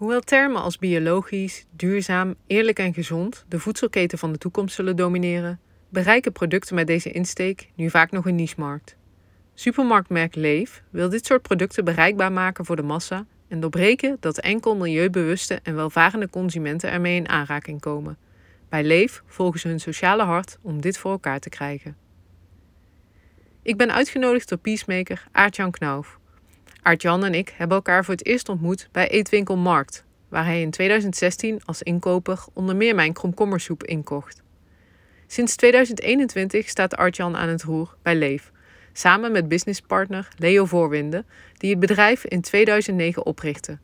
Hoewel termen als biologisch, duurzaam, eerlijk en gezond de voedselketen van de toekomst zullen domineren, bereiken producten met deze insteek nu vaak nog een niche-markt. Supermarktmerk Leef wil dit soort producten bereikbaar maken voor de massa en doorbreken dat enkel milieubewuste en welvarende consumenten ermee in aanraking komen. Bij Leef volgen ze hun sociale hart om dit voor elkaar te krijgen. Ik ben uitgenodigd door peacemaker Aartjan Knauf. Aartjan en ik hebben elkaar voor het eerst ontmoet bij Eetwinkel Markt, waar hij in 2016 als inkoper onder meer mijn kromkommersoep inkocht. Sinds 2021 staat Artjan aan het roer bij Leef, samen met businesspartner Leo Voorwinde, die het bedrijf in 2009 oprichtte.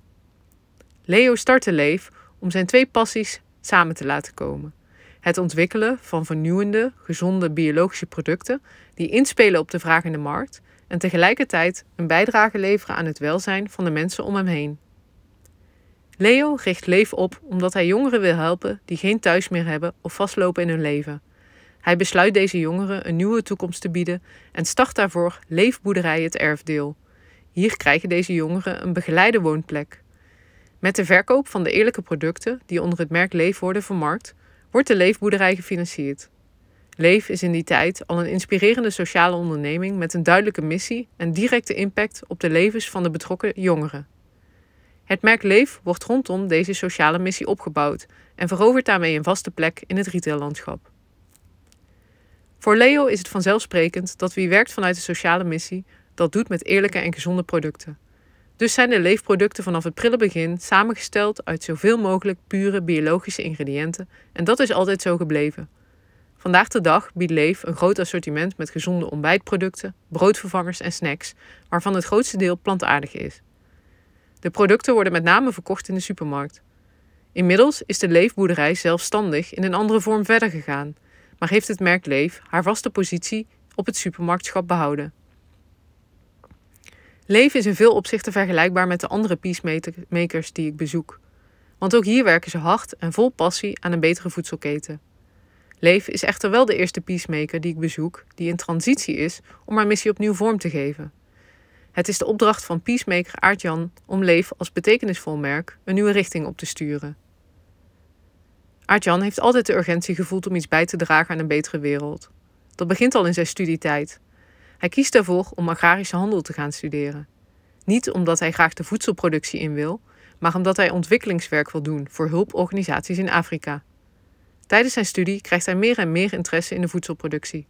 Leo startte Leef om zijn twee passies samen te laten komen. Het ontwikkelen van vernieuwende, gezonde biologische producten die inspelen op de vraag in de markt en tegelijkertijd een bijdrage leveren aan het welzijn van de mensen om hem heen. Leo richt Leef op omdat hij jongeren wil helpen die geen thuis meer hebben of vastlopen in hun leven. Hij besluit deze jongeren een nieuwe toekomst te bieden en start daarvoor Leefboerderij het Erfdeel. Hier krijgen deze jongeren een begeleide woonplek. Met de verkoop van de eerlijke producten die onder het merk Leef worden vermarkt, wordt de leefboerderij gefinancierd. Leef is in die tijd al een inspirerende sociale onderneming met een duidelijke missie en directe impact op de levens van de betrokken jongeren. Het merk Leef wordt rondom deze sociale missie opgebouwd en verovert daarmee een vaste plek in het retaillandschap. Voor Leo is het vanzelfsprekend dat wie werkt vanuit de sociale missie dat doet met eerlijke en gezonde producten. Dus zijn de leefproducten vanaf het prille begin samengesteld uit zoveel mogelijk pure biologische ingrediënten en dat is altijd zo gebleven. Vandaag de dag biedt Leef een groot assortiment met gezonde ontbijtproducten, broodvervangers en snacks, waarvan het grootste deel plantaardig is. De producten worden met name verkocht in de supermarkt. Inmiddels is de leefboerderij zelfstandig in een andere vorm verder gegaan, maar heeft het merk Leef haar vaste positie op het supermarktschap behouden. Leef is in veel opzichten vergelijkbaar met de andere peacemakers die ik bezoek. Want ook hier werken ze hard en vol passie aan een betere voedselketen. Leef is echter wel de eerste peacemaker die ik bezoek die in transitie is om haar missie opnieuw vorm te geven. Het is de opdracht van peacemaker Aart-Jan om Leef als betekenisvol merk een nieuwe richting op te sturen. Aart-Jan heeft altijd de urgentie gevoeld om iets bij te dragen aan een betere wereld. Dat begint al in zijn studietijd. Hij kiest ervoor om agrarische handel te gaan studeren. Niet omdat hij graag de voedselproductie in wil, maar omdat hij ontwikkelingswerk wil doen voor hulporganisaties in Afrika. Tijdens zijn studie krijgt hij meer en meer interesse in de voedselproductie.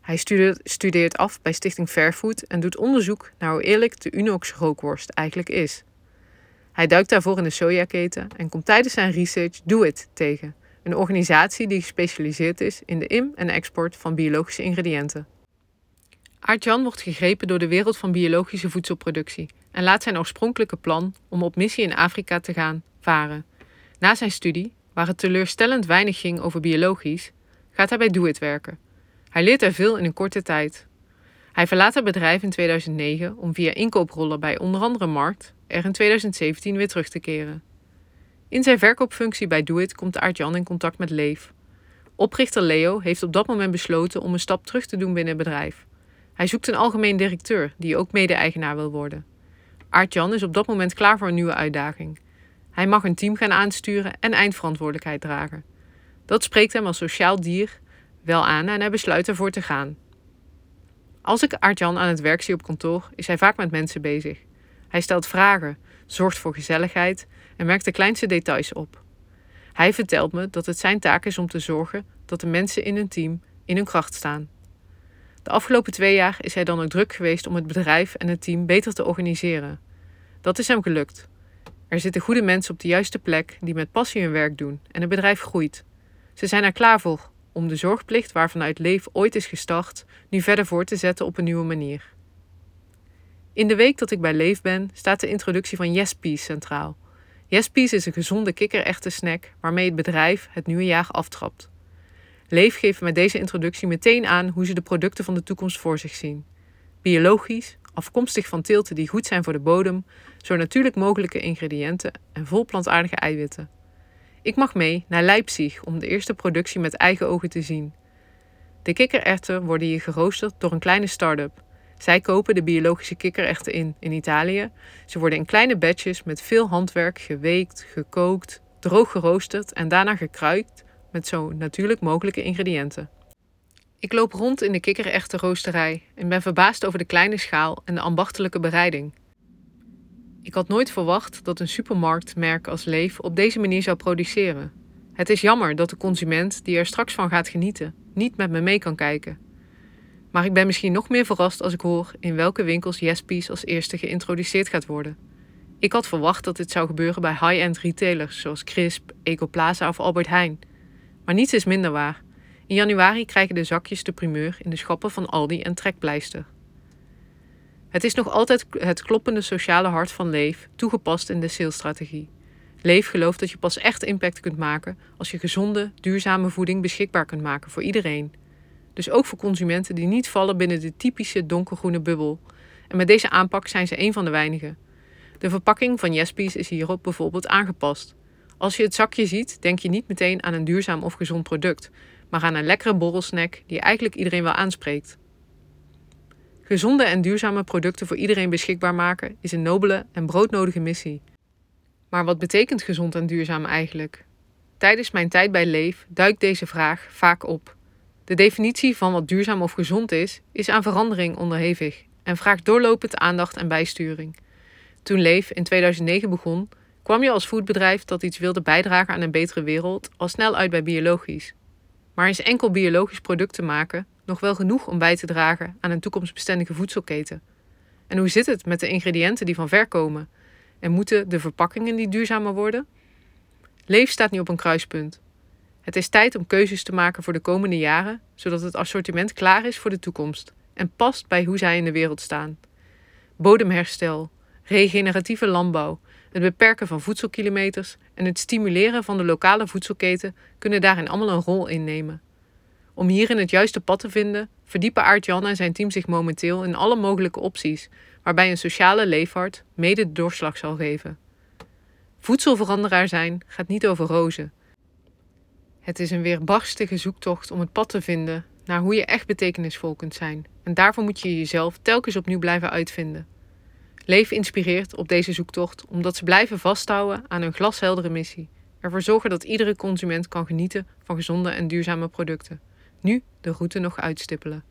Hij studeert af bij Stichting Fairfood en doet onderzoek naar hoe eerlijk de Unox rookworst eigenlijk is. Hij duikt daarvoor in de sojaketen en komt tijdens zijn research Do It tegen, een organisatie die gespecialiseerd is in de im- en export van biologische ingrediënten. Aart-Jan wordt gegrepen door de wereld van biologische voedselproductie en laat zijn oorspronkelijke plan om op missie in Afrika te gaan varen. Na zijn studie, waar het teleurstellend weinig ging over biologisch, gaat hij bij Do It werken. Hij leert er veel in een korte tijd. Hij verlaat het bedrijf in 2009 om via inkooprollen bij onder andere Markt er in 2017 weer terug te keren. In zijn verkoopfunctie bij Do It komt Aart-Jan in contact met Leef. Oprichter Leo heeft op dat moment besloten om een stap terug te doen binnen het bedrijf. Hij zoekt een algemeen directeur die ook mede-eigenaar wil worden. Aart-Jan is op dat moment klaar voor een nieuwe uitdaging. Hij mag een team gaan aansturen en eindverantwoordelijkheid dragen. Dat spreekt hem als sociaal dier wel aan en hij besluit ervoor te gaan. Als ik Aart-Jan aan het werk zie op kantoor, is hij vaak met mensen bezig. Hij stelt vragen, zorgt voor gezelligheid en merkt de kleinste details op. Hij vertelt me dat het zijn taak is om te zorgen dat de mensen in hun team in hun kracht staan. De afgelopen twee jaar is hij dan ook druk geweest om het bedrijf en het team beter te organiseren. Dat is hem gelukt. Er zitten goede mensen op de juiste plek die met passie hun werk doen en het bedrijf groeit. Ze zijn er klaar voor om de zorgplicht waarvanuit Leef ooit is gestart, nu verder voor te zetten op een nieuwe manier. In de week dat ik bij Leef ben, staat de introductie van Yes Peas centraal. Yes Peas is een gezonde kikkerechte snack waarmee het bedrijf het nieuwe jaar aftrapt. Leef geeft met deze introductie meteen aan hoe ze de producten van de toekomst voor zich zien. Biologisch, afkomstig van teelten die goed zijn voor de bodem, zo natuurlijk mogelijke ingrediënten en vol plantaardige eiwitten. Ik mag mee naar Leipzig om de eerste productie met eigen ogen te zien. De kikkererwten worden hier geroosterd door een kleine start-up. Zij kopen de biologische kikkerechten in in Italië. Ze worden in kleine batches met veel handwerk geweekt, gekookt, droog geroosterd en daarna gekruid met zo natuurlijk mogelijke ingrediënten. Ik loop rond in de kikkerechte roosterij en ben verbaasd over de kleine schaal en de ambachtelijke bereiding. Ik had nooit verwacht dat een supermarktmerk als Leef op deze manier zou produceren. Het is jammer dat de consument die er straks van gaat genieten, niet met me mee kan kijken. Maar ik ben misschien nog meer verrast als ik hoor in welke winkels Yespies als eerste geïntroduceerd gaat worden. Ik had verwacht dat dit zou gebeuren bij high-end retailers zoals Crisp, Ecoplaza of Albert Heijn. Maar niets is minder waar. In januari krijgen de zakjes de primeur in de schappen van Aldi en Trekpleister. Het is nog altijd het kloppende sociale hart van Leef, toegepast in de salesstrategie. Leef gelooft dat je pas echt impact kunt maken als je gezonde, duurzame voeding beschikbaar kunt maken voor iedereen. Dus ook voor consumenten die niet vallen binnen de typische donkergroene bubbel. En met deze aanpak zijn ze een van de weinigen. De verpakking van Yespies is hierop bijvoorbeeld aangepast. Als je het zakje ziet, denk je niet meteen aan een duurzaam of gezond product, maar aan een lekkere borrelsnack die eigenlijk iedereen wel aanspreekt. Gezonde en duurzame producten voor iedereen beschikbaar maken is een nobele en broodnodige missie. Maar wat betekent gezond en duurzaam eigenlijk? Tijdens mijn tijd bij Leef duikt deze vraag vaak op. De definitie van wat duurzaam of gezond is, is aan verandering onderhevig en vraagt doorlopend aandacht en bijsturing. Toen Leef in 2009 begon, kwam je als foodbedrijf dat iets wilde bijdragen aan een betere wereld al snel uit bij biologisch. Maar is enkel biologisch producten maken nog wel genoeg om bij te dragen aan een toekomstbestendige voedselketen? En hoe zit het met de ingrediënten die van ver komen? En moeten de verpakkingen die duurzamer worden? Leef staat nu op een kruispunt. Het is tijd om keuzes te maken voor de komende jaren, zodat het assortiment klaar is voor de toekomst en past bij hoe zij in de wereld staan. Bodemherstel, regeneratieve landbouw, het beperken van voedselkilometers en het stimuleren van de lokale voedselketen kunnen daarin allemaal een rol innemen. Om hierin het juiste pad te vinden, verdiepen Aart-Jan en zijn team zich momenteel in alle mogelijke opties, waarbij een sociale leefhart mede de doorslag zal geven. Voedselveranderaar zijn gaat niet over rozen. Het is een weerbarstige zoektocht om het pad te vinden naar hoe je echt betekenisvol kunt zijn. En daarvoor moet je jezelf telkens opnieuw blijven uitvinden. Leef inspireert op deze zoektocht omdat ze blijven vasthouden aan hun glasheldere missie. Ervoor zorgen dat iedere consument kan genieten van gezonde en duurzame producten. Nu de route nog uitstippelen.